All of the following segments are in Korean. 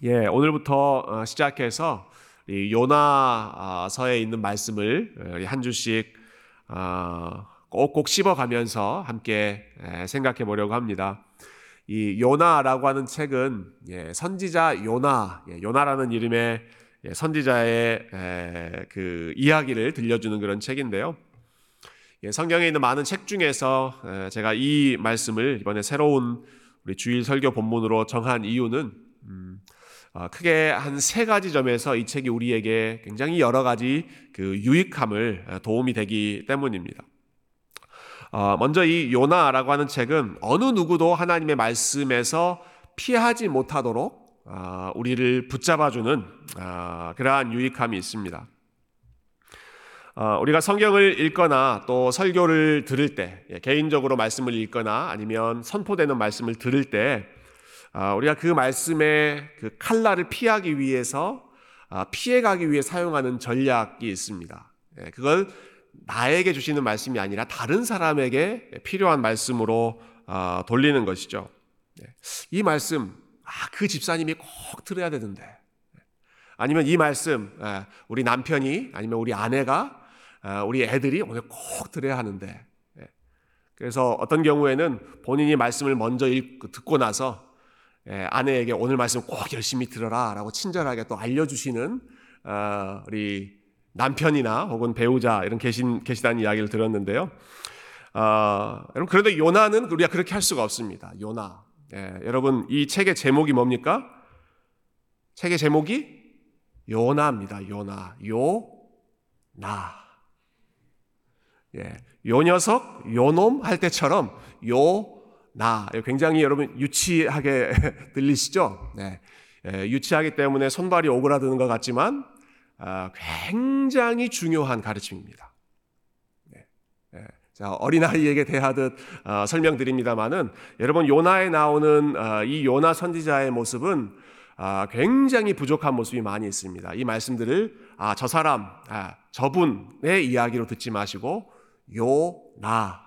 예, 오늘부터 어, 시작해서 이 요나서에 있는 말씀을 어, 한 주씩 어, 꼭꼭 씹어가면서 함께 생각해 보려고 합니다. 이 요나라고 하는 책은 예, 선지자 요나, 예, 요나라는 이름의 예, 선지자의 그 이야기를 들려주는 그런 책인데요. 성경에 있는 많은 책 중에서 제가 이 말씀을 이번에 새로운 우리 주일 설교 본문으로 정한 이유는 음, 어, 크게 한 세 가지 점에서 이 책이 우리에게 굉장히 여러 가지 그 유익함을 어, 도움이 되기 때문입니다. 어, 먼저 이 요나라고 하는 책은 어느 누구도 하나님의 말씀에서 피하지 못하도록 우리를 붙잡아주는 그러한 유익함이 있습니다. 우리가 성경을 읽거나 또 설교를 들을 때, 예, 개인적으로 말씀을 읽거나 아니면 선포되는 말씀을 들을 때, 아, 우리가 그 말씀의 그 칼날을 피하기 위해서 아, 피해가기 위해 사용하는 전략이 있습니다. 예, 그걸 나에게 주시는 말씀이 아니라 다른 사람에게 필요한 말씀으로 아, 돌리는 것이죠. 예, 이 말씀, 그 집사님이 꼭 들어야 되는데. 아니면 이 말씀, 예, 우리 남편이 아니면 우리 아내가 우리 애들이 오늘 꼭 들어야 하는데. 그래서 어떤 경우에는 본인이 말씀을 먼저 읽, 듣고 나서 예, 아내에게 오늘 말씀 꼭 열심히 들어라라고 친절하게 또 알려주시는 어, 우리 남편이나 혹은 배우자 이런 계신 계시다는 이야기를 들었는데요. 어, 여러분 그런데 요나는 우리가 그렇게 할 수가 없습니다. 요나. 예, 여러분 이 책의 제목이 뭡니까? 책의 제목이 요나입니다. 요나. 요나. 예, 요 녀석, 요놈 할 때처럼 요 나. 굉장히 여러분 유치하게 들리시죠? 네. 예, 유치하기 때문에 손발이 오그라드는 것 같지만 아, 굉장히 중요한 가르침입니다. 네. 예. 자, 어린아이에게 대하듯 어, 설명드립니다만은 여러분 요나에 나오는 어, 이 요나 선지자의 모습은 아, 굉장히 부족한 모습이 많이 있습니다. 이 말씀들을 아, 저 사람, 아, 저분의 이야기로 듣지 마시고 요나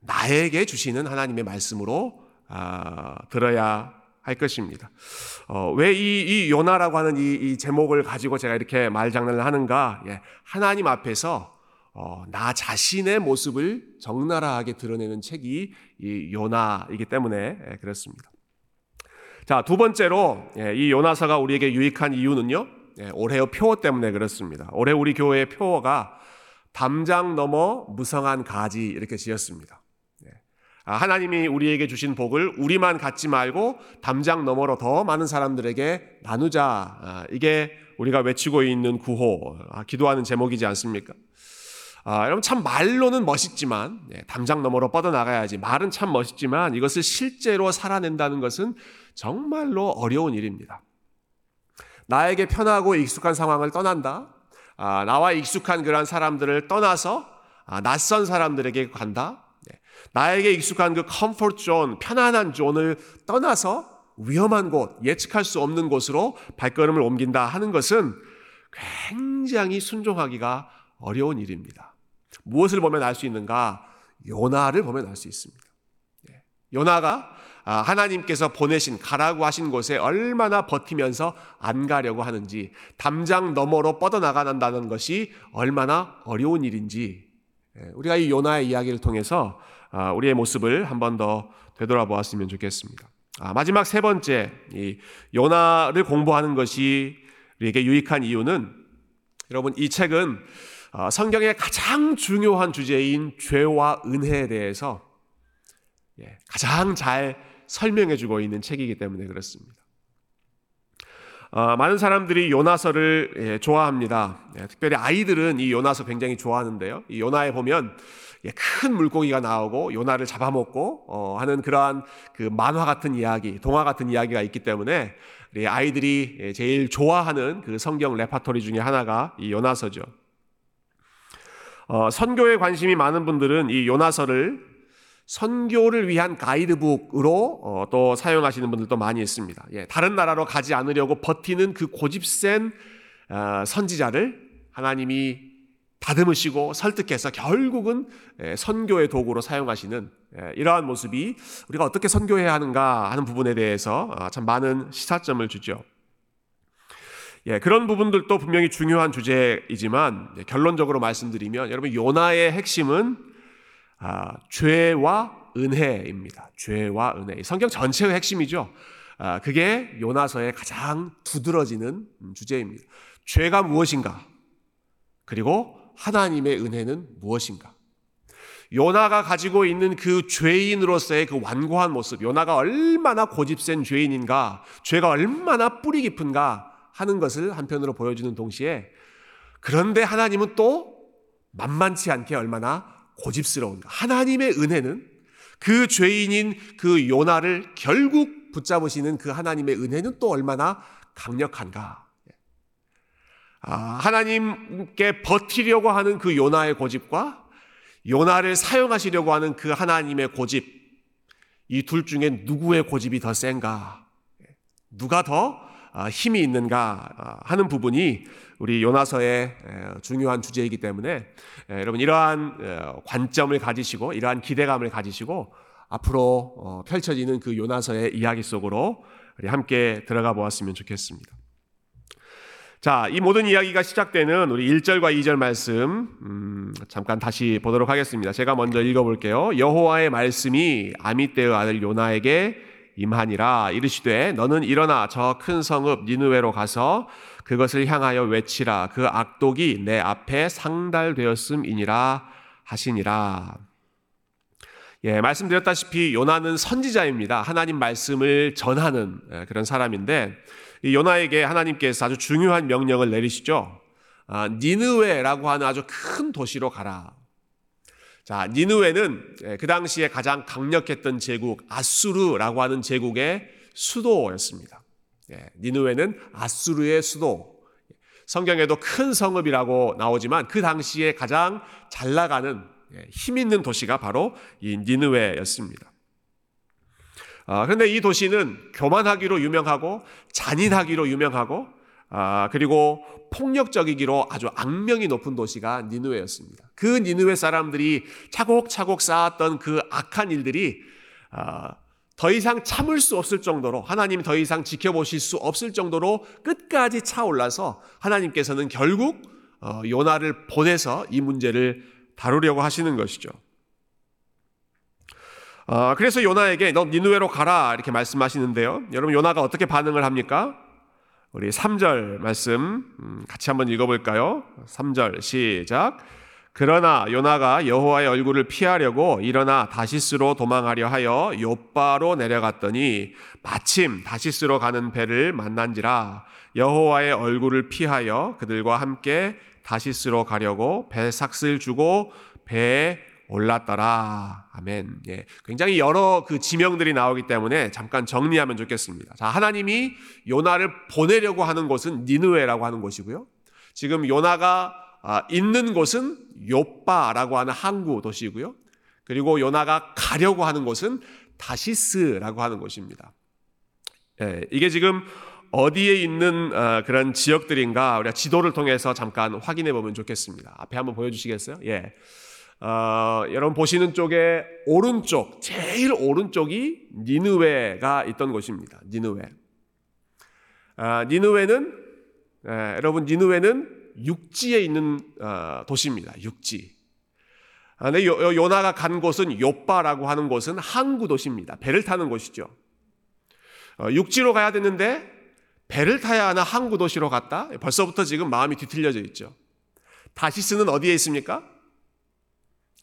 나에게 주시는 하나님의 말씀으로 아, 들어야 할 것입니다. 어, 왜이 이 요나라고 하는 이, 이, 제목을 가지고 제가 이렇게 말장난을 하는가? 예, 하나님 앞에서 어, 나 자신의 모습을 적나라하게 드러내는 책이 이 요나이기 때문에 예, 그렇습니다. 자, 두 번째로 예, 이 요나서가 우리에게 유익한 이유는요. 예, 올해의 표어 때문에 그렇습니다. 올해 우리 교회의 표어가 담장 넘어 무성한 가지 이렇게 지었습니다. 아, 하나님이 우리에게 주신 복을 우리만 갖지 말고 담장 너머로 더 많은 사람들에게 나누자. 아, 이게 우리가 외치고 있는 구호, 아, 기도하는 제목이지 않습니까? 아, 여러분 참 말로는 멋있지만 네, 담장 너머로 뻗어 나가야지. 말은 참 멋있지만 이것을 실제로 살아낸다는 것은 정말로 어려운 일입니다. 나에게 편하고 익숙한 상황을 떠난다. 아, 나와 익숙한 그러한 사람들을 떠나서 아, 낯선 사람들에게 간다. 나에게 익숙한 그 comfort zone, 편안한 zone을 떠나서 위험한 곳, 예측할 수 없는 곳으로 발걸음을 옮긴다 하는 것은 굉장히 순종하기가 어려운 일입니다. 무엇을 보면 알 수 있는가? 요나를 보면 알 수 있습니다. 예. 요나가 아, 하나님께서 보내신 가라고 하신 곳에 얼마나 버티면서 안 가려고 하는지 담장 너머로 뻗어나가는다는 것이 얼마나 어려운 일인지 예. 우리가 이 요나의 이야기를 통해서 아, 우리의 모습을 한 번 더 되돌아보았으면 좋겠습니다. 아, 마지막 세 번째, 이 요나를 공부하는 것이 우리에게 유익한 이유는 여러분 이 책은 아, 성경의 가장 중요한 주제인 죄와 은혜에 대해서 예, 가장 잘 설명해주고 있는 책이기 때문에 그렇습니다. 많은 사람들이 요나서를 예, 좋아합니다. 예, 특별히 아이들은 이 요나서 굉장히 좋아하는데요. 이 요나에 보면 예, 큰 물고기가 나오고 요나를 잡아먹고 어, 하는 그러한 그 만화 같은 이야기, 동화 같은 이야기가 있기 때문에 아이들이 예, 제일 좋아하는 그 성경 레파토리 중에 하나가 이 요나서죠. 어, 선교에 관심이 많은 분들은 이 요나서를 선교를 위한 가이드북으로 어, 또 사용하시는 분들도 많이 있습니다. 예, 다른 나라로 가지 않으려고 버티는 그 고집센 어, 선지자를 하나님이 다듬으시고 설득해서 결국은 예, 선교의 도구로 사용하시는 예, 이러한 모습이 우리가 어떻게 선교해야 하는가 하는 부분에 대해서 아, 참 많은 시사점을 주죠. 예, 그런 부분들도 분명히 중요한 주제이지만 예, 결론적으로 말씀드리면 여러분 요나의 핵심은 아, 죄와 은혜입니다. 죄와 은혜. 성경 전체의 핵심이죠. 아, 그게 요나서의 가장 두드러지는 음, 주제입니다. 죄가 무엇인가? 그리고 하나님의 은혜는 무엇인가? 요나가 가지고 있는 그 죄인으로서의 그 완고한 모습, 요나가 얼마나 고집센 죄인인가, 죄가 얼마나 뿌리 깊은가 하는 것을 한편으로 보여주는 동시에 그런데 하나님은 또 만만치 않게 얼마나 고집스러운가. 하나님의 은혜는 그 죄인인 그 요나를 결국 붙잡으시는 그 하나님의 은혜는 또 얼마나 강력한가. 아, 하나님께 버티려고 하는 그 요나의 고집과 요나를 사용하시려고 하는 그 하나님의 고집, 이 둘 중에 누구의 고집이 더 센가? 누가 더 아, 힘이 있는가 아, 하는 부분이 우리 요나서의 중요한 주제이기 때문에 여러분 이러한 관점을 가지시고 이러한 기대감을 가지시고 앞으로 어, 펼쳐지는 그 요나서의 이야기 속으로 우리 함께 들어가 보았으면 좋겠습니다. 자, 이 모든 이야기가 시작되는 우리 1절과 2절 말씀 음, 잠깐 다시 보도록 하겠습니다. 제가 먼저 읽어볼게요. 여호와의 말씀이 아미떼의 아들 요나에게 임하니라 이르시되 너는 일어나 저 큰 성읍 니느웨로 가서 그것을 향하여 외치라 그 악독이 내 앞에 상달되었음이니라 하시니라. 예, 말씀드렸다시피 요나는 선지자입니다. 하나님 말씀을 전하는 예, 그런 사람인데 이 요나에게 하나님께서 아주 중요한 명령을 내리시죠. 아, 니느웨라고 하는 아주 큰 도시로 가라. 자, 니느웨는 예, 그 당시에 가장 강력했던 제국 아수르라고 하는 제국의 수도였습니다. 예, 니느웨는 아수르의 수도. 성경에도 큰 성읍이라고 나오지만 그 당시에 가장 잘 나가는 예, 힘 있는 도시가 바로 이 니느웨였습니다. 아, 그런데 이 도시는 교만하기로 유명하고 잔인하기로 유명하고 아, 그리고 폭력적이기로 아주 악명이 높은 도시가 니누웨였습니다. 그 니누웨 사람들이 차곡차곡 쌓았던 그 악한 일들이 아, 더 이상 참을 수 없을 정도로 하나님 더 이상 지켜보실 수 없을 정도로 끝까지 차올라서 하나님께서는 결국 어, 요나를 보내서 이 문제를 다루려고 하시는 것이죠. 어, 그래서 요나에게 너 니누웨로 가라 이렇게 말씀하시는데요. 여러분 요나가 어떻게 반응을 합니까? 우리 3절 말씀 음, 같이 한번 읽어볼까요? 3절 시작. 그러나 요나가 여호와의 얼굴을 피하려고 일어나 다시스로 도망하려 하여 요바로 내려갔더니 마침 다시스로 가는 배를 만난지라 여호와의 얼굴을 피하여 그들과 함께 다시스로 가려고 배 삭슬 주고 배에 올랐더라. 아멘. 예. 굉장히 여러 그 지명들이 나오기 때문에 잠깐 정리하면 좋겠습니다. 자, 하나님이 요나를 보내려고 하는 곳은 니느웨라고 하는 곳이고요. 지금 요나가 아, 있는 곳은 요빠라고 하는 항구 도시이고요. 그리고 요나가 가려고 하는 곳은 다시스라고 하는 곳입니다. 예, 이게 지금 어디에 있는 어, 그런 지역들인가 우리가 지도를 통해서 잠깐 확인해 보면 좋겠습니다. 앞에 한번 보여주시겠어요? 예. 어, 여러분 보시는 쪽에 오른쪽, 제일 오른쪽이 니느웨가 있던 곳입니다. 니느웨. 아, 니느웨는 에, 여러분 니느웨는 육지에 있는 어, 도시입니다. 육지. 아, 근데 요, 요나가 간 곳은 요빠라고 하는 곳은 항구 도시입니다. 배를 타는 곳이죠. 어, 육지로 가야 되는데 배를 타야 하나 항구 도시로 갔다? 벌써부터 지금 마음이 뒤틀려져 있죠. 다시스는 어디에 있습니까?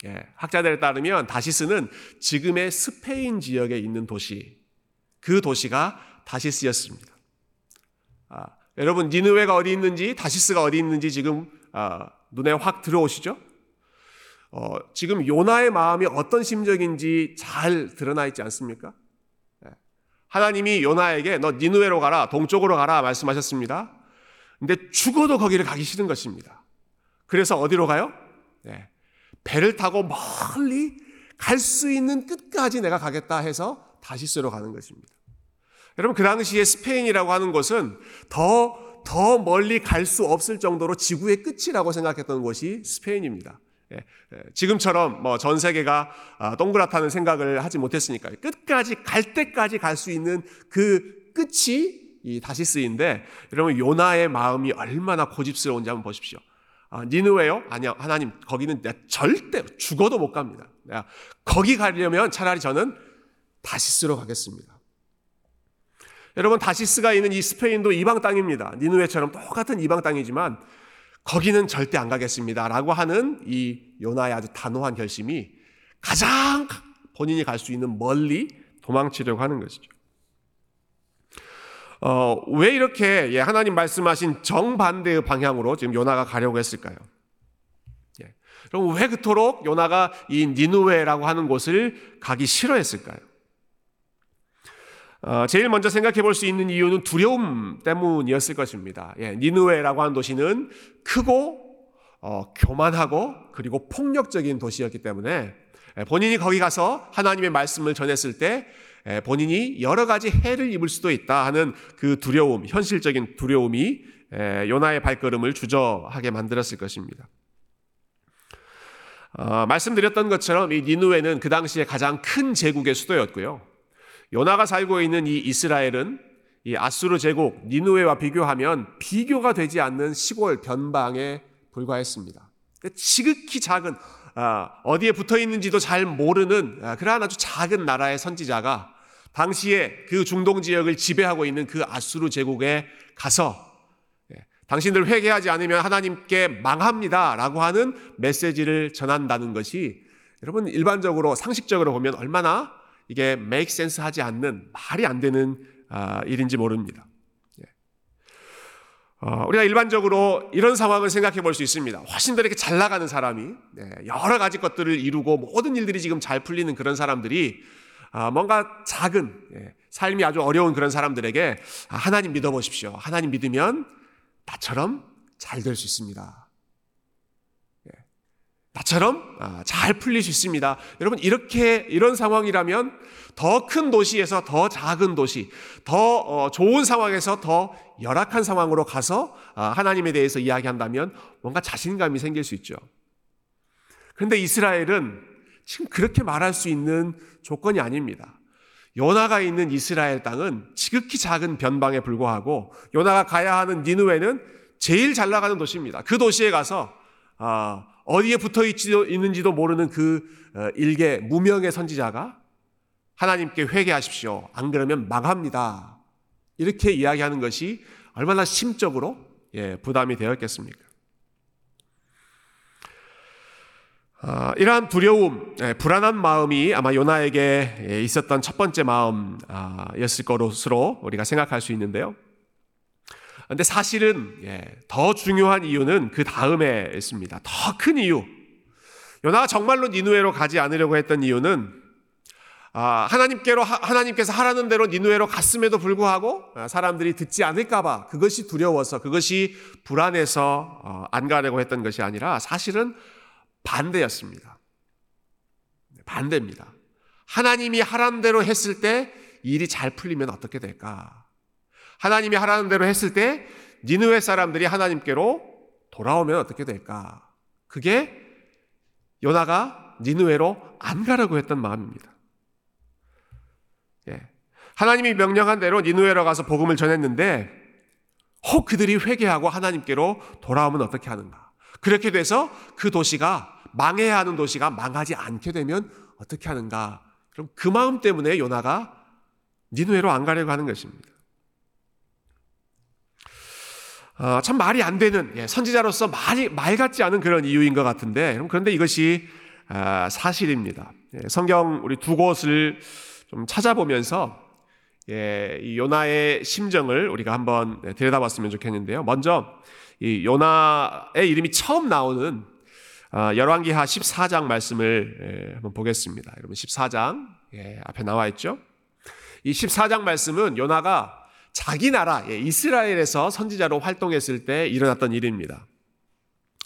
예, 학자들에 따르면 다시스는 지금의 스페인 지역에 있는 도시, 그 도시가 다시스였습니다. 아, 여러분 니느웨가 어디 있는지 다시스가 어디 있는지 지금 아, 눈에 확 들어오시죠? 어, 지금 요나의 마음이 어떤 심정인지 잘 드러나 있지 않습니까? 예. 하나님이 요나에게 너 니느웨로 가라, 동쪽으로 가라 말씀하셨습니다. 근데 죽어도 거기를 가기 싫은 것입니다. 그래서 어디로 가요? 네. 배를 타고 멀리 갈 수 있는 끝까지 내가 가겠다 해서 다시스로 가는 것입니다. 여러분 그 당시에 스페인이라고 하는 곳은 더 더 멀리 갈 수 없을 정도로 지구의 끝이라고 생각했던 곳이 스페인입니다. 예, 예, 지금처럼 뭐 전 세계가 아, 동그랗다는 생각을 하지 못했으니까 끝까지 갈 때까지 갈 수 있는 그 끝이 이 다시스인데 여러분 요나의 마음이 얼마나 고집스러운지 한번 보십시오. 아, 니느웨요? 아니요. 하나님 거기는 내가 절대 죽어도 못 갑니다. 내가 거기 가려면 차라리 저는 다시스로 가겠습니다. 여러분 다시스가 있는 이 스페인도 이방 땅입니다. 니느웨처럼 똑같은 이방 땅이지만 거기는 절대 안 가겠습니다 라고 하는 이 요나의 아주 단호한 결심이 가장 본인이 갈 수 있는 멀리 도망치려고 하는 것이죠. 어, 왜 이렇게 예, 하나님 말씀하신 정반대의 방향으로 지금 요나가 가려고 했을까요? 예. 그럼 왜 그토록 요나가 이 니누웨라고 하는 곳을 가기 싫어했을까요? 어, 제일 먼저 생각해 볼 수 있는 이유는 두려움 때문이었을 것입니다. 예, 니누웨라고 하는 도시는 크고 어, 교만하고 그리고 폭력적인 도시였기 때문에 예, 본인이 거기 가서 하나님의 말씀을 전했을 때 예, 본인이 여러 가지 해를 입을 수도 있다 하는 그 두려움, 현실적인 두려움이 예, 요나의 발걸음을 주저하게 만들었을 것입니다. 어, 말씀드렸던 것처럼 이 니누에는 그 당시에 가장 큰 제국의 수도였고요. 요나가 살고 있는 이 이스라엘은 이 아수르 제국 니누에와 비교하면 비교가 되지 않는 시골 변방에 불과했습니다. 지극히 작은 아, 어디에 붙어 있는지도 잘 모르는 아, 그러한 아주 작은 나라의 선지자가 당시에 그 중동 지역을 지배하고 있는 그 아수르 제국에 가서 예, 당신들 회개하지 않으면 하나님께 망합니다 라고 하는 메시지를 전한다는 것이 여러분 일반적으로 상식적으로 보면 얼마나 이게 make sense 하지 않는 말이 안 되는 아, 일인지 모릅니다. 예. 어, 우리가 일반적으로 이런 상황을 생각해 볼 수 있습니다. 훨씬 더 이렇게 잘 나가는 사람이 네, 여러 가지 것들을 이루고 모든 일들이 지금 잘 풀리는 그런 사람들이 아, 뭔가 작은 예, 삶이 아주 어려운 그런 사람들에게 아, 하나님 믿어보십시오. 하나님 믿으면 나처럼 잘 될 수 있습니다. 예, 나처럼 아, 잘 풀릴 수 있습니다. 여러분 이렇게 이런 상황이라면 더 큰 도시에서 더 작은 도시, 더 어, 좋은 상황에서 더 열악한 상황으로 가서 하나님에 대해서 이야기한다면 뭔가 자신감이 생길 수 있죠. 그런데 이스라엘은 지금 그렇게 말할 수 있는 조건이 아닙니다. 요나가 있는 이스라엘 땅은 지극히 작은 변방에 불과하고 요나가 가야 하는 니누에는 제일 잘 나가는 도시입니다. 그 도시에 가서 아, 어디에 붙어 있는지도 모르는 그 어, 일개 무명의 선지자가 하나님께 회개하십시오. 안 그러면 망합니다. 이렇게 이야기하는 것이 얼마나 심적으로 예, 부담이 되었겠습니까? 어, 이러한 두려움, 예, 불안한 마음이 아마 요나에게 예, 있었던 첫 번째 마음이었을 것으로 우리가 생각할 수 있는데요. 근데 사실은 예, 더 중요한 이유는 그 다음에 있습니다. 더 큰 이유. 요나가 정말로 니누에로 가지 않으려고 했던 이유는 아, 하나님께로 하나님께서 하라는 대로 니누에로 갔음에도 불구하고 아, 사람들이 듣지 않을까봐 그것이 두려워서 그것이 불안해서 어, 안 가려고 했던 것이 아니라 사실은 반대였습니다. 반대입니다. 하나님이 하라는 대로 했을 때 일이 잘 풀리면 어떻게 될까? 하나님이 하라는 대로 했을 때 니느웨 사람들이 하나님께로 돌아오면 어떻게 될까? 그게 요나가 니느웨로 안 가라고 했던 마음입니다. 예. 하나님이 명령한 대로 니느웨로 가서 복음을 전했는데 혹 그들이 회개하고 하나님께로 돌아오면 어떻게 하는가? 그렇게 돼서 그 도시가 망해야 하는 도시가 망하지 않게 되면 어떻게 하는가? 그럼 그 마음 때문에 요나가 니누에로 안 가려고 하는 것입니다. 어, 참 말이 안 되는 예, 선지자로서 말이 말 같지 않은 그런 이유인 것 같은데 그런데 이것이 아, 사실입니다. 예, 성경 우리 두 곳을 좀 찾아보면서 예, 이 요나의 심정을 우리가 한번 들여다봤으면 좋겠는데요. 먼저 이 요나의 이름이 처음 나오는 아, 열왕기하 14장 말씀을 예, 한번 보겠습니다. 여러분 14장 예, 앞에 나와 있죠. 이 14장 말씀은 요나가 자기 나라 예, 이스라엘에서 선지자로 활동했을 때 일어났던 일입니다.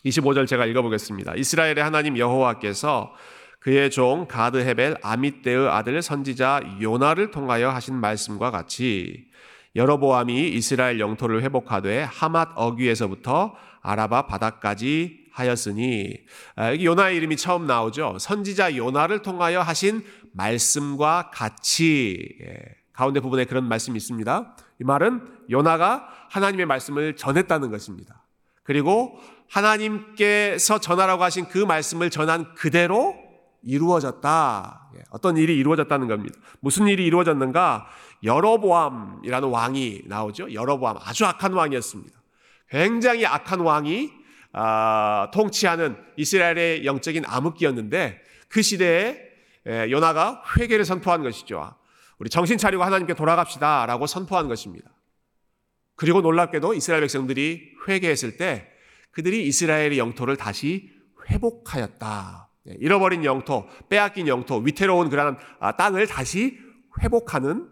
25절 제가 읽어보겠습니다. 이스라엘의 하나님 여호와께서 그의 종 가드 헤벨 아미떼의 아들 선지자 요나를 통하여 하신 말씀과 같이 여로보암이 이스라엘 영토를 회복하되 하맛 어귀에서부터 아라바 바다까지 하였으니 아, 여기 요나의 이름이 처음 나오죠. 선지자 요나를 통하여 하신 말씀과 같이 예, 가운데 부분에 그런 말씀이 있습니다. 이 말은 요나가 하나님의 말씀을 전했다는 것입니다. 그리고 하나님께서 전하라고 하신 그 말씀을 전한 그대로 이루어졌다. 예, 어떤 일이 이루어졌다는 겁니다. 무슨 일이 이루어졌는가? 여로보암이라는 왕이 나오죠. 여로보암 아주 악한 왕이었습니다. 굉장히 악한 왕이 아, 통치하는 이스라엘의 영적인 암흑기였는데 그 시대에 예, 요나가 회개를 선포한 것이죠. 우리 정신 차리고 하나님께 돌아갑시다 라고 선포한 것입니다. 그리고 놀랍게도 이스라엘 백성들이 회개했을 때 그들이 이스라엘의 영토를 다시 회복하였다. 예, 잃어버린 영토, 빼앗긴 영토, 위태로운 그러한 아, 땅을 다시 회복하는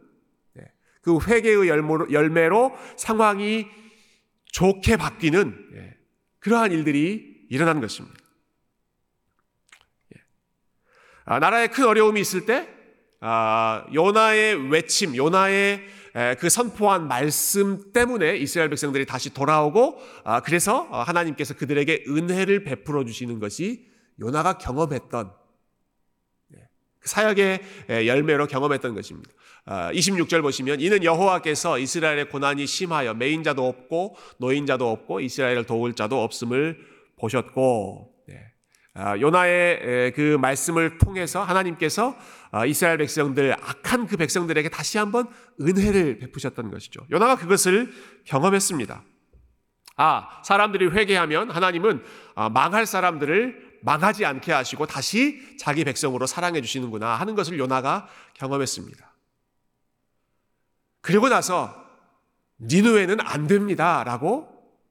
예, 그 회개의 열매로 상황이 좋게 바뀌는 예, 그러한 일들이 일어난 것입니다. 아, 나라에 큰 어려움이 있을 때 아, 요나의 외침, 요나의 그 선포한 말씀 때문에 이스라엘 백성들이 다시 돌아오고 아, 그래서 어, 하나님께서 그들에게 은혜를 베풀어 주시는 것이 요나가 경험했던 예, 그 사역의 열매로 경험했던 것입니다. 26절 보시면 이는 여호와께서 이스라엘의 고난이 심하여 매인자도 없고 노인자도 없고 이스라엘을 도울 자도 없음을 보셨고 아, 요나의 그 말씀을 통해서 하나님께서 아, 이스라엘 백성들 악한 그 백성들에게 다시 한번 은혜를 베푸셨던 것이죠. 요나가 그것을 경험했습니다. 아, 사람들이 회개하면 하나님은 아, 망할 사람들을 망하지 않게 하시고 다시 자기 백성으로 사랑해 주시는구나 하는 것을 요나가 경험했습니다. 그리고 나서 니누에는 안 됩니다라고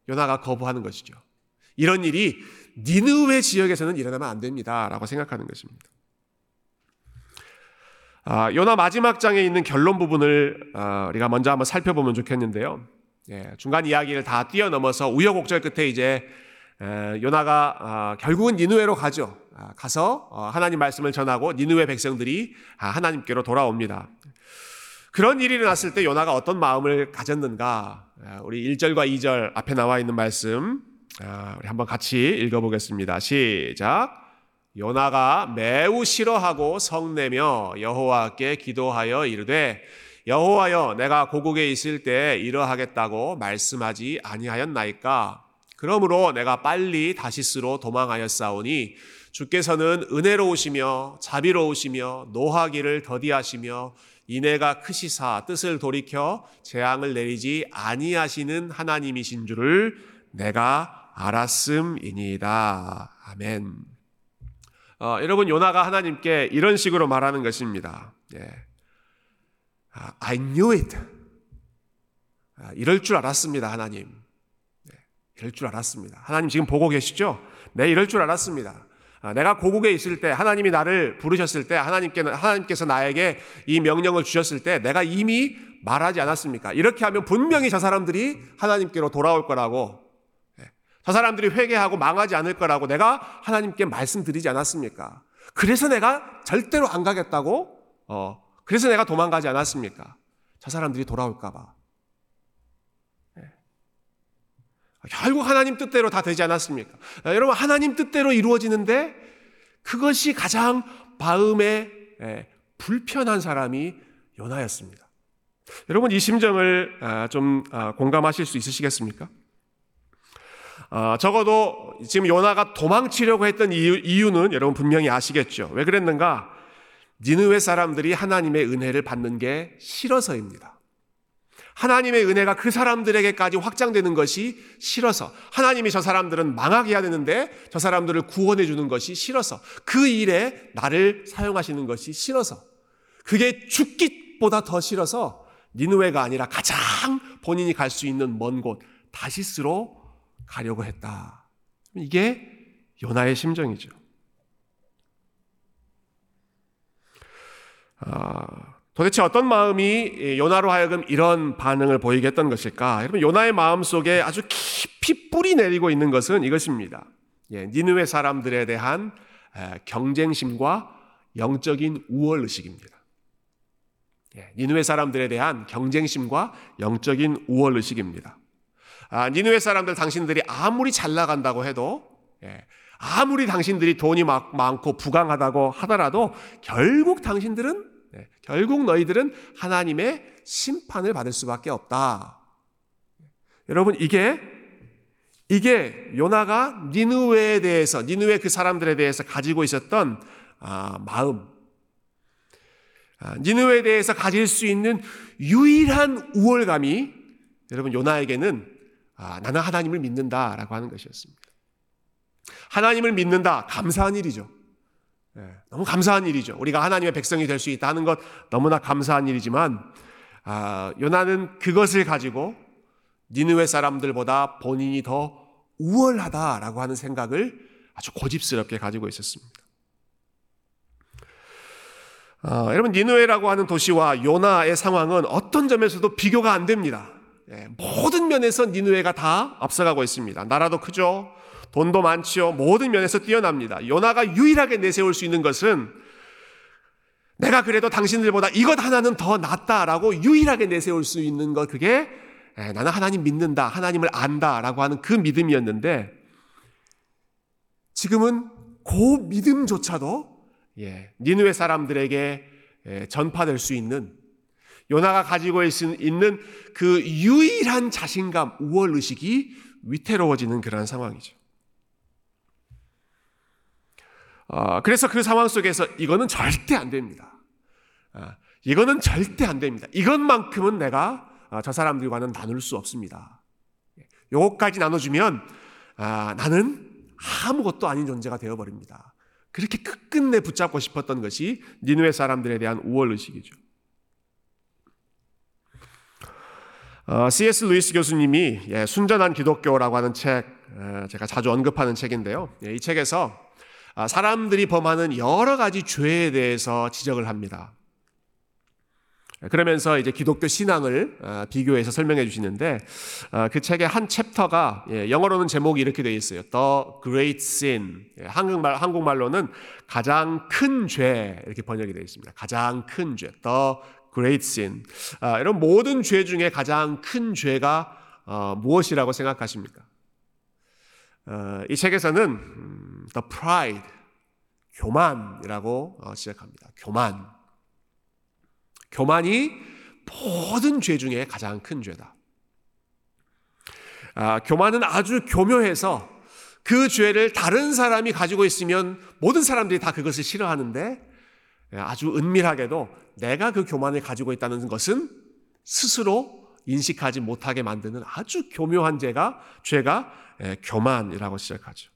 요나가 거부하는 것이죠. 이런 일이 니느웨 지역에서는 일어나면 안 됩니다라고 생각하는 것입니다. 아, 요나 마지막 장에 있는 결론 부분을 아, 우리가 먼저 한번 살펴보면 좋겠는데요. 예, 중간 이야기를 다 뛰어넘어서 우여곡절 끝에 이제 에, 요나가 아, 결국은 니누웨로 가죠. 아, 가서 어, 하나님 말씀을 전하고 니누웨 백성들이 아, 하나님께로 돌아옵니다. 그런 일이 일어났을 때 요나가 어떤 마음을 가졌는가? 아, 우리 1절과 2절 앞에 나와 있는 말씀 아, 우리 한번 같이 읽어보겠습니다. 시작. 요나가 매우 싫어하고 성내며 여호와께 기도하여 이르되 여호와여 내가 고국에 있을 때 이러하겠다고 말씀하지 아니하였나이까 그러므로 내가 빨리 다시스로 도망하였사오니 주께서는 은혜로우시며 자비로우시며 노하기를 더디하시며 이내가 크시사 뜻을 돌이켜 재앙을 내리지 아니하시는 하나님이신 줄을 내가 알았음이니이다. 아멘. 어, 여러분 요나가 하나님께 이런 식으로 말하는 것입니다. 예. 아, I knew it. 아, 이럴 줄 알았습니다, 하나님. 네, 이럴 줄 알았습니다. 하나님 지금 보고 계시죠? 네, 이럴 줄 알았습니다. 아, 내가 고국에 있을 때 하나님이 나를 부르셨을 때 하나님께 하나님께서 나에게 이 명령을 주셨을 때 내가 이미 말하지 않았습니까? 이렇게 하면 분명히 저 사람들이 하나님께로 돌아올 거라고 저 사람들이 회개하고 망하지 않을 거라고 내가 하나님께 말씀드리지 않았습니까? 그래서 내가 절대로 안 가겠다고, 어, 그래서 내가 도망가지 않았습니까? 저 사람들이 돌아올까 봐. 네. 결국 하나님 뜻대로 다 되지 않았습니까? 네, 여러분, 하나님 뜻대로 이루어지는데 그것이 가장 마음에 네, 불편한 사람이 요나였습니다. 여러분, 이 심정을 아, 좀 아, 공감하실 수 있으시겠습니까? 어, 적어도 지금 요나가 도망치려고 했던 이유, 이유 는 여러분 분명히 아시겠죠. 왜 그랬는가? 니느웨 사람들이 하나님의 은혜를 받는 게 싫어서입니다. 하나님의 은혜가 그 사람들에게까지 확장되는 것이 싫어서 하나님이 저 사람들은 망하게 해야 되는데 저 사람들을 구원해 주는 것이 싫어서 그 일에 나를 사용하시는 것이 싫어서 그게 죽기보다 더 싫어서 니느웨가 아니라 가장 본인이 갈 수 있는 먼 곳 다시스로 가려고 했다. 이게 요나의 심정이죠. 아, 도대체 어떤 마음이 요나로 하여금 이런 반응을 보이게 했던 것일까? 여러분, 요나의 마음 속에 아주 깊이 뿌리 내리고 있는 것은 이것입니다. 예, 니느웨 사람들에 대한 경쟁심과 영적인 우월 의식입니다. 예, 니느웨 사람들에 대한 경쟁심과 영적인 우월 의식입니다. 아, 니누의 사람들 당신들이 아무리 잘 나간다고 해도 예, 아무리 당신들이 돈이 막, 많고 부강하다고 하더라도 결국 당신들은 예, 결국 너희들은 하나님의 심판을 받을 수밖에 없다. 여러분 이게 이게 요나가 니누웨에 대해서 니누웨 그 사람들에 대해서 가지고 있었던 아, 마음, 아, 니누웨에 대해서 가질 수 있는 유일한 우월감이 여러분 요나에게는 아, 나는 하나님을 믿는다라고 하는 것이었습니다. 하나님을 믿는다 감사한 일이죠. 네, 너무 감사한 일이죠. 우리가 하나님의 백성이 될 수 있다는 것 너무나 감사한 일이지만 아, 요나는 그것을 가지고 니느웨 사람들보다 본인이 더 우월하다라고 하는 생각을 아주 고집스럽게 가지고 있었습니다. 어, 여러분 니느웨라고 하는 도시와 요나의 상황은 어떤 점에서도 비교가 안 됩니다. 예, 모든 면에서 니느웨가 다 앞서가고 있습니다. 나라도 크죠. 돈도 많지요. 모든 면에서 뛰어납니다. 요나가 유일하게 내세울 수 있는 것은 내가 그래도 당신들보다 이것 하나는 더 낫다라고 유일하게 내세울 수 있는 것 그게 예, 나는 하나님 믿는다, 하나님을 안다라고 하는 그 믿음이었는데 지금은 그 믿음조차도 예, 니누의 사람들에게 예, 전파될 수 있는 요나가 가지고 있는 그 유일한 자신감, 우월 의식이 위태로워지는 그런 상황이죠. 어, 그래서 그 상황 속에서 이거는 절대 안 됩니다. 어, 이거는 절대 안 됩니다. 이것만큼은 내가 어, 저 사람들과는 나눌 수 없습니다. 요것까지 나눠주면 아, 나는 아무것도 아닌 존재가 되어버립니다. 그렇게 끝끝내 붙잡고 싶었던 것이 니누의 사람들에 대한 우월 의식이죠. 어, C.S. 루이스 교수님이 예, 순전한 기독교라고 하는 책 어, 제가 자주 언급하는 책인데요. 예, 이 책에서 아, 사람들이 범하는 여러 가지 죄에 대해서 지적을 합니다. 그러면서 이제 기독교 신앙을 어, 비교해서 설명해 주시는데 어, 그 책의 한 챕터가 예, 영어로는 제목이 이렇게 되어 있어요. The Great Sin. 예, 한국말 한국말로는 가장 큰 죄 이렇게 번역이 되어 있습니다. 가장 큰 죄. The Great Sin. 아, 이런 모든 죄 중에 가장 큰 죄가 어, 무엇이라고 생각하십니까? 이 책에서는 음, The Pride, 교만이라고 시작합니다. 교만. 교만이 모든 죄 중에 가장 큰 죄다. 아, 교만은 아주 교묘해서 그 죄를 다른 사람이 가지고 있으면 모든 사람들이 다 그것을 싫어하는데 예, 아주 은밀하게도 내가 그 교만을 가지고 있다는 것은 스스로 인식하지 못하게 만드는 아주 교묘한 죄가 죄가 예, 교만이라고 시작하죠.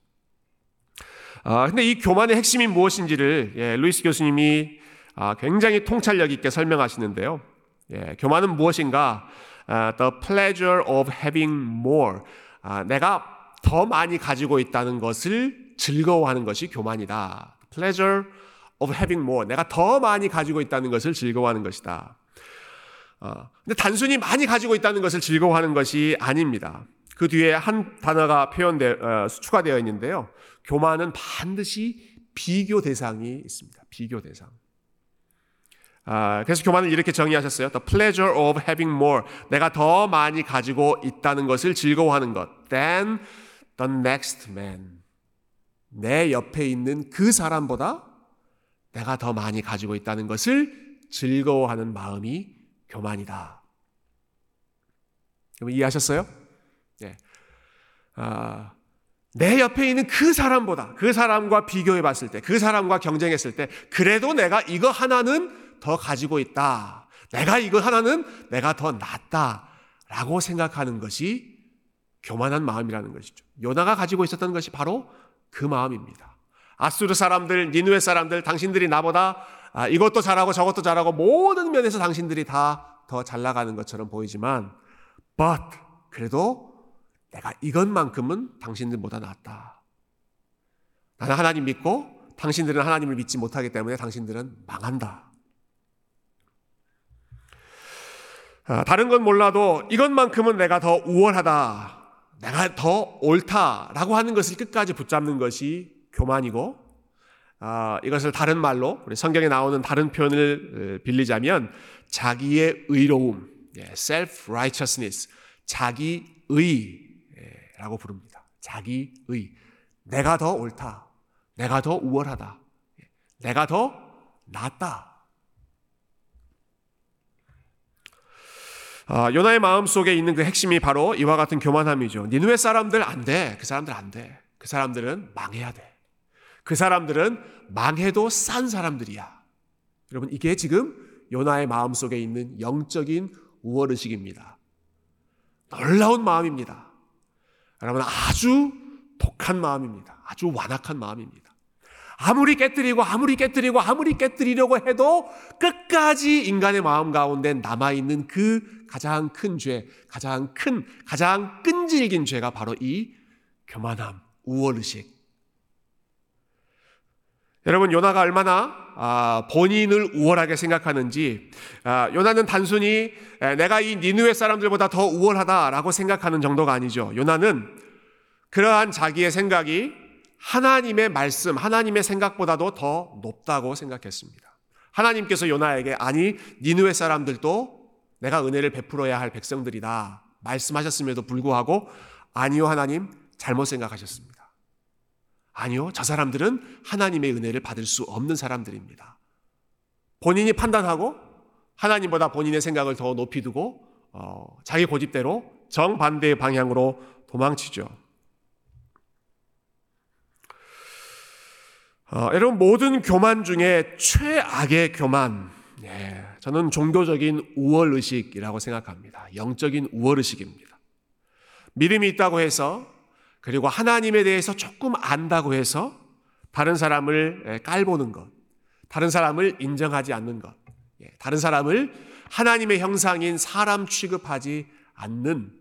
아, 근데 이 교만의 핵심이 무엇인지를 예, 루이스 교수님이 아, 굉장히 통찰력 있게 설명하시는데요. 예, 교만은 무엇인가? 아, the pleasure of having more. 아, 내가 더 많이 가지고 있다는 것을 즐거워하는 것이 교만이다. pleasure of having more. 내가 더 많이 가지고 있다는 것을 즐거워하는 것이다. 어, 근데 단순히 많이 가지고 있다는 것을 즐거워하는 것이 아닙니다. 그 뒤에 한 단어가 표현되 어, 추가되어 있는데요. 교만은 반드시 비교 대상이 있습니다. 비교 대상. 아, 그래서 교만을 이렇게 정의하셨어요. The pleasure of having more. 내가 더 많이 가지고 있다는 것을 즐거워하는 것. Than the next man. 내 옆에 있는 그 사람보다 내가 더 많이 가지고 있다는 것을 즐거워하는 마음이 교만이다. 여러분 이해하셨어요? 네. 아, 내 옆에 있는 그 사람보다 그 사람과 비교해 봤을 때, 그 사람과 경쟁했을 때, 그래도 내가 이거 하나는 더 가지고 있다. 내가 이거 하나는 내가 더 낫다. 라고 생각하는 것이 교만한 마음이라는 것이죠. 요나가 가지고 있었던 것이 바로 그 마음입니다. 아수르 사람들, 니누의 사람들, 당신들이 나보다 아, 이것도 잘하고 저것도 잘하고 모든 면에서 당신들이 다 더 잘 나가는 것처럼 보이지만, but 그래도 내가 이것만큼은 당신들보다 낫다. 나는 하나님 믿고 당신들은 하나님을 믿지 못하기 때문에 당신들은 망한다. 아, 다른 건 몰라도 이것만큼은 내가 더 우월하다. 내가 더 옳다라고 하는 것을 끝까지 붙잡는 것이 교만이고 아, 이것을 다른 말로 우리 성경에 나오는 다른 표현을 빌리자면 자기의 의로움, 예, self righteousness, 자기 의 라고 부릅니다. 자기 의. 내가 더 옳다. 내가 더 우월하다. 예, 내가 더 낫다. 아, 요나의 마음 속에 있는 그 핵심이 바로 이와 같은 교만함이죠. 니누의 사람들 안 돼. 그 사람들 안 돼. 그 사람들은 망해야 돼. 그 사람들은 망해도 싼 사람들이야. 여러분, 이게 지금 요나의 마음 속에 있는 영적인 우월의식입니다. 놀라운 마음입니다. 여러분, 아주 독한 마음입니다. 아주 완악한 마음입니다. 아무리 깨뜨리고 아무리 깨뜨리고 아무리 깨뜨리려고 해도 끝까지 인간의 마음 가운데 남아 있는 그 가장 큰 죄, 가장 큰, 가장 끈질긴 죄가 바로 이 교만함, 우월의식. 여러분, 요나가 얼마나 아, 본인을 우월하게 생각하는지, 아, 요나는 단순히 내가 이 니누의 사람들보다 더 우월하다라고 생각하는 정도가 아니죠. 요나는 그러한 자기의 생각이 하나님의 말씀, 하나님의 생각보다도 더 높다고 생각했습니다. 하나님께서 요나에게 아니 니누의 사람들도 내가 은혜를 베풀어야 할 백성들이다 말씀하셨음에도 불구하고 아니요 하나님 잘못 생각하셨습니다. 아니요 저 사람들은 하나님의 은혜를 받을 수 없는 사람들입니다. 본인이 판단하고 하나님보다 본인의 생각을 더 높이 두고 어, 자기 고집대로 정반대의 방향으로 도망치죠. 어, 여러분 모든 교만 중에 최악의 교만, 네, 저는 종교적인 우월 의식이라고 생각합니다. 영적인 우월 의식입니다. 믿음이 있다고 해서 그리고 하나님에 대해서 조금 안다고 해서 다른 사람을 깔보는 것, 다른 사람을 인정하지 않는 것, 예, 다른 사람을 하나님의 형상인 사람 취급하지 않는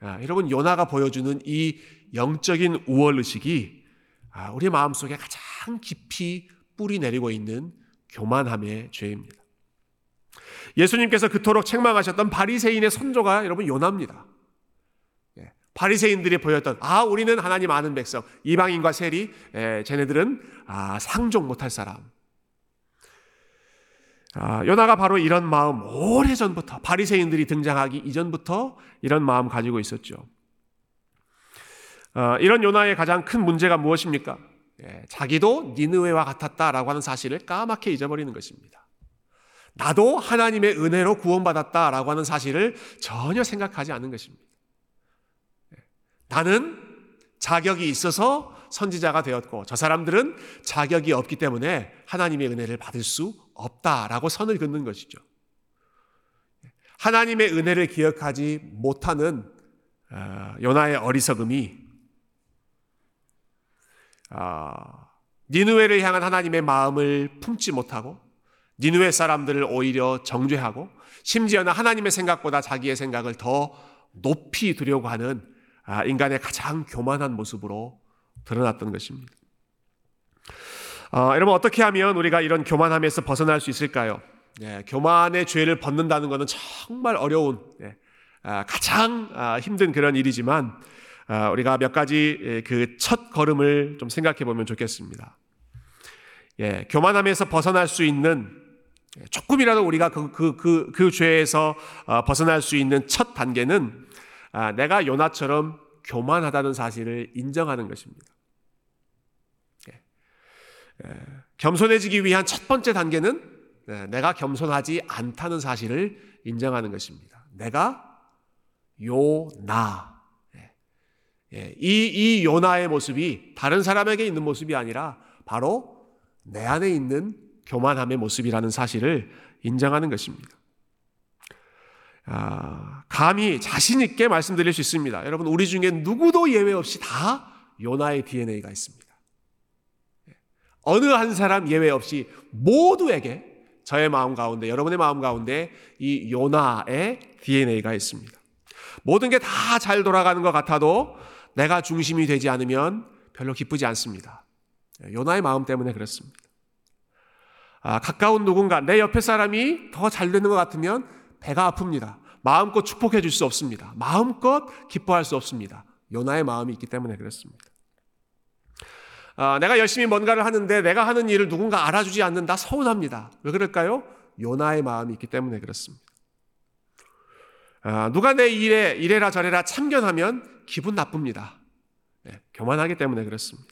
아, 여러분 요나가 보여주는 이 영적인 우월 의식이 아, 우리 마음 속에 가장 깊이 뿌리 내리고 있는 교만함의 죄입니다. 예수님께서 그토록 책망하셨던 바리새인의 선조가 여러분 요나입니다. 예, 바리새인들이 보였던 아 우리는 하나님 아는 백성 이방인과 세리 에, 예, 쟤네들은 아, 상종 못할 사람. 아, 요나가 바로 이런 마음 오래 전부터 바리새인들이 등장하기 이전부터 이런 마음 가지고 있었죠. 어, 이런 요나의 가장 큰 문제가 무엇입니까? 예, 자기도 니느웨와 같았다라고 하는 사실을 까맣게 잊어버리는 것입니다. 나도 하나님의 은혜로 구원받았다라고 하는 사실을 전혀 생각하지 않는 것입니다. 예, 나는 자격이 있어서 선지자가 되었고 저 사람들은 자격이 없기 때문에 하나님의 은혜를 받을 수 없다라고 선을 긋는 것이죠. 예, 하나님의 은혜를 기억하지 못하는 어, 요나의 어리석음이 아, 니누웨를 향한 하나님의 마음을 품지 못하고 니누웨 사람들을 오히려 정죄하고 심지어는 하나님의 생각보다 자기의 생각을 더 높이 두려고 하는 아, 인간의 가장 교만한 모습으로 드러났던 것입니다. 어, 여러분 어떻게 하면 우리가 이런 교만함에서 벗어날 수 있을까요? 예, 교만의 죄를 벗는다는 것은 정말 어려운 예, 아, 가장 아, 힘든 그런 일이지만 아, 우리가 몇 가지 예, 그첫 걸음을 좀 생각해 보면 좋겠습니다. 예, 교만함에서 벗어날 수 있는 예, 조금이라도 우리가 그, 그, 그, 그 죄에서 어, 벗어날 수 있는 첫 단계는 아, 내가 요나처럼 교만하다는 사실을 인정하는 것입니다. 예, 예, 겸손해지기 위한 첫 번째 단계는 예, 내가 겸손하지 않다는 사실을 인정하는 것입니다. 내가 요나 예, 이, 이 요나의 모습이 다른 사람에게 있는 모습이 아니라 바로 내 안에 있는 교만함의 모습이라는 사실을 인정하는 것입니다. 아, 감히 자신 있게 말씀드릴 수 있습니다. 여러분, 우리 중에 누구도 예외 없이 다 요나의 DNA가 있습니다. 예, 어느 한 사람 예외 없이 모두에게 저의 마음 가운데, 여러분의 마음 가운데 이 요나의 DNA가 있습니다. 모든 게 다 잘 돌아가는 것 같아도 내가 중심이 되지 않으면 별로 기쁘지 않습니다. 요나의 마음 때문에 그렇습니다. 아, 가까운 누군가, 내 옆에 사람이 더 잘 되는 것 같으면 배가 아픕니다. 마음껏 축복해 줄 수 없습니다. 마음껏 기뻐할 수 없습니다. 요나의 마음이 있기 때문에 그렇습니다. 아, 내가 열심히 뭔가를 하는데 내가 하는 일을 누군가 알아주지 않는다 서운합니다. 왜 그럴까요? 요나의 마음이 있기 때문에 그렇습니다. 아, 누가 내 일에 이래라 저래라 참견하면 기분 나쁩니다. 네, 교만하기 때문에 그렇습니다.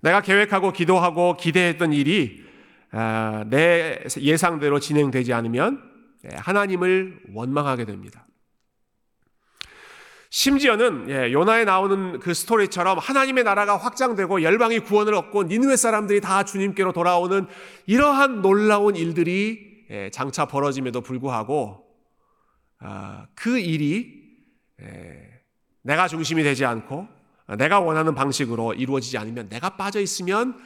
내가 계획하고 기도하고 기대했던 일이 아, 내 예상대로 진행되지 않으면 예, 하나님을 원망하게 됩니다. 심지어는 예, 요나에 나오는 그 스토리처럼 하나님의 나라가 확장되고 열방이 구원을 얻고 니느웨 사람들이 다 주님께로 돌아오는 이러한 놀라운 일들이 예, 장차 벌어짐에도 불구하고 아, 그 일이 예, 내가 중심이 되지 않고 내가 원하는 방식으로 이루어지지 않으면 내가 빠져 있으면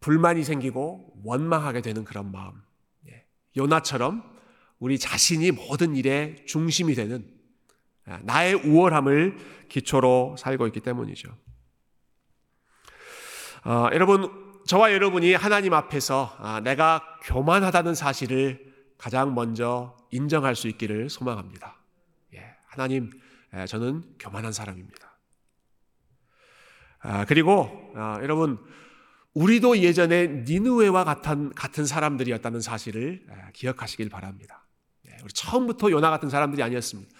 불만이 생기고 원망하게 되는 그런 마음. 요나처럼 우리 자신이 모든 일의 중심이 되는 아, 나의 우월함을 기초로 살고 있기 때문이죠. 어, 여러분, 저와 여러분이 하나님 앞에서 아, 내가 교만하다는 사실을 가장 먼저 인정할 수 있기를 소망합니다. 예, 하나님, 예, 저는 교만한 사람입니다. 아, 그리고 아, 여러분, 우리도 예전에 니누웨와 같은, 같은 사람들이었다는 사실을 아, 기억하시길 바랍니다. 예, 우리 처음부터 요나 같은 사람들이 아니었습니다.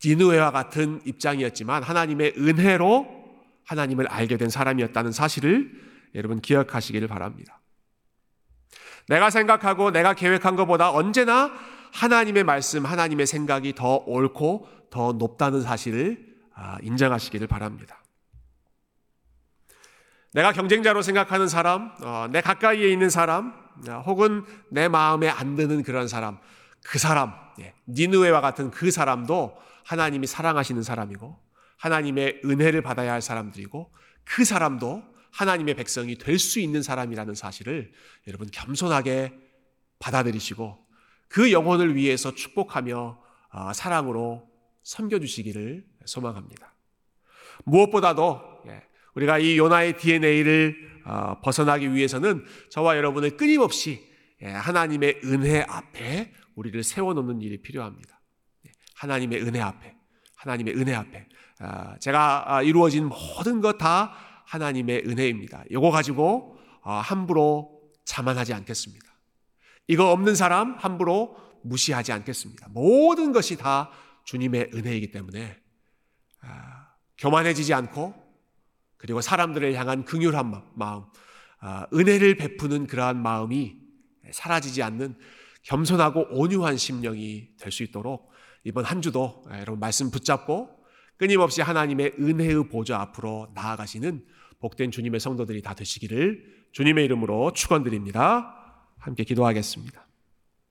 디누웨와 같은 입장이었지만 하나님의 은혜로 하나님을 알게 된 사람이었다는 사실을 여러분 기억하시기를 바랍니다. 내가 생각하고 내가 계획한 것보다 언제나 하나님의 말씀, 하나님의 생각이 더 옳고 더 높다는 사실을 아, 인정하시기를 바랍니다. 내가 경쟁자로 생각하는 사람, 어, 내 가까이에 있는 사람, 어, 혹은 내 마음에 안 드는 그런 사람, 그 사람, 예, 니느웨와 같은 그 사람도 하나님이 사랑하시는 사람이고 하나님의 은혜를 받아야 할 사람들이고 그 사람도 하나님의 백성이 될 수 있는 사람이라는 사실을 여러분 겸손하게 받아들이시고 그 영혼을 위해서 축복하며 아, 사랑으로 섬겨주시기를 소망합니다. 무엇보다도 예, 우리가 이 요나의 DNA를 아, 벗어나기 위해서는 저와 여러분을 끊임없이 예, 하나님의 은혜 앞에 우리를 세워놓는 일이 필요합니다. 하나님의 은혜 앞에, 하나님의 은혜 앞에 아, 제가 아, 이루어진 모든 것 다 하나님의 은혜입니다. 이거 가지고 아, 함부로 자만하지 않겠습니다. 이거 없는 사람 함부로 무시하지 않겠습니다. 모든 것이 다 주님의 은혜이기 때문에 교만해지지 않고 그리고 사람들을 향한 긍휼한 마음, 은혜를 베푸는 그러한 마음이 사라지지 않는 겸손하고 온유한 심령이 될 수 있도록 이번 한 주도 여러분 말씀 붙잡고 끊임없이 하나님의 은혜의 보좌 앞으로 나아가시는 복된 주님의 성도들이 다 되시기를 주님의 이름으로 축원드립니다. 함께 기도하겠습니다.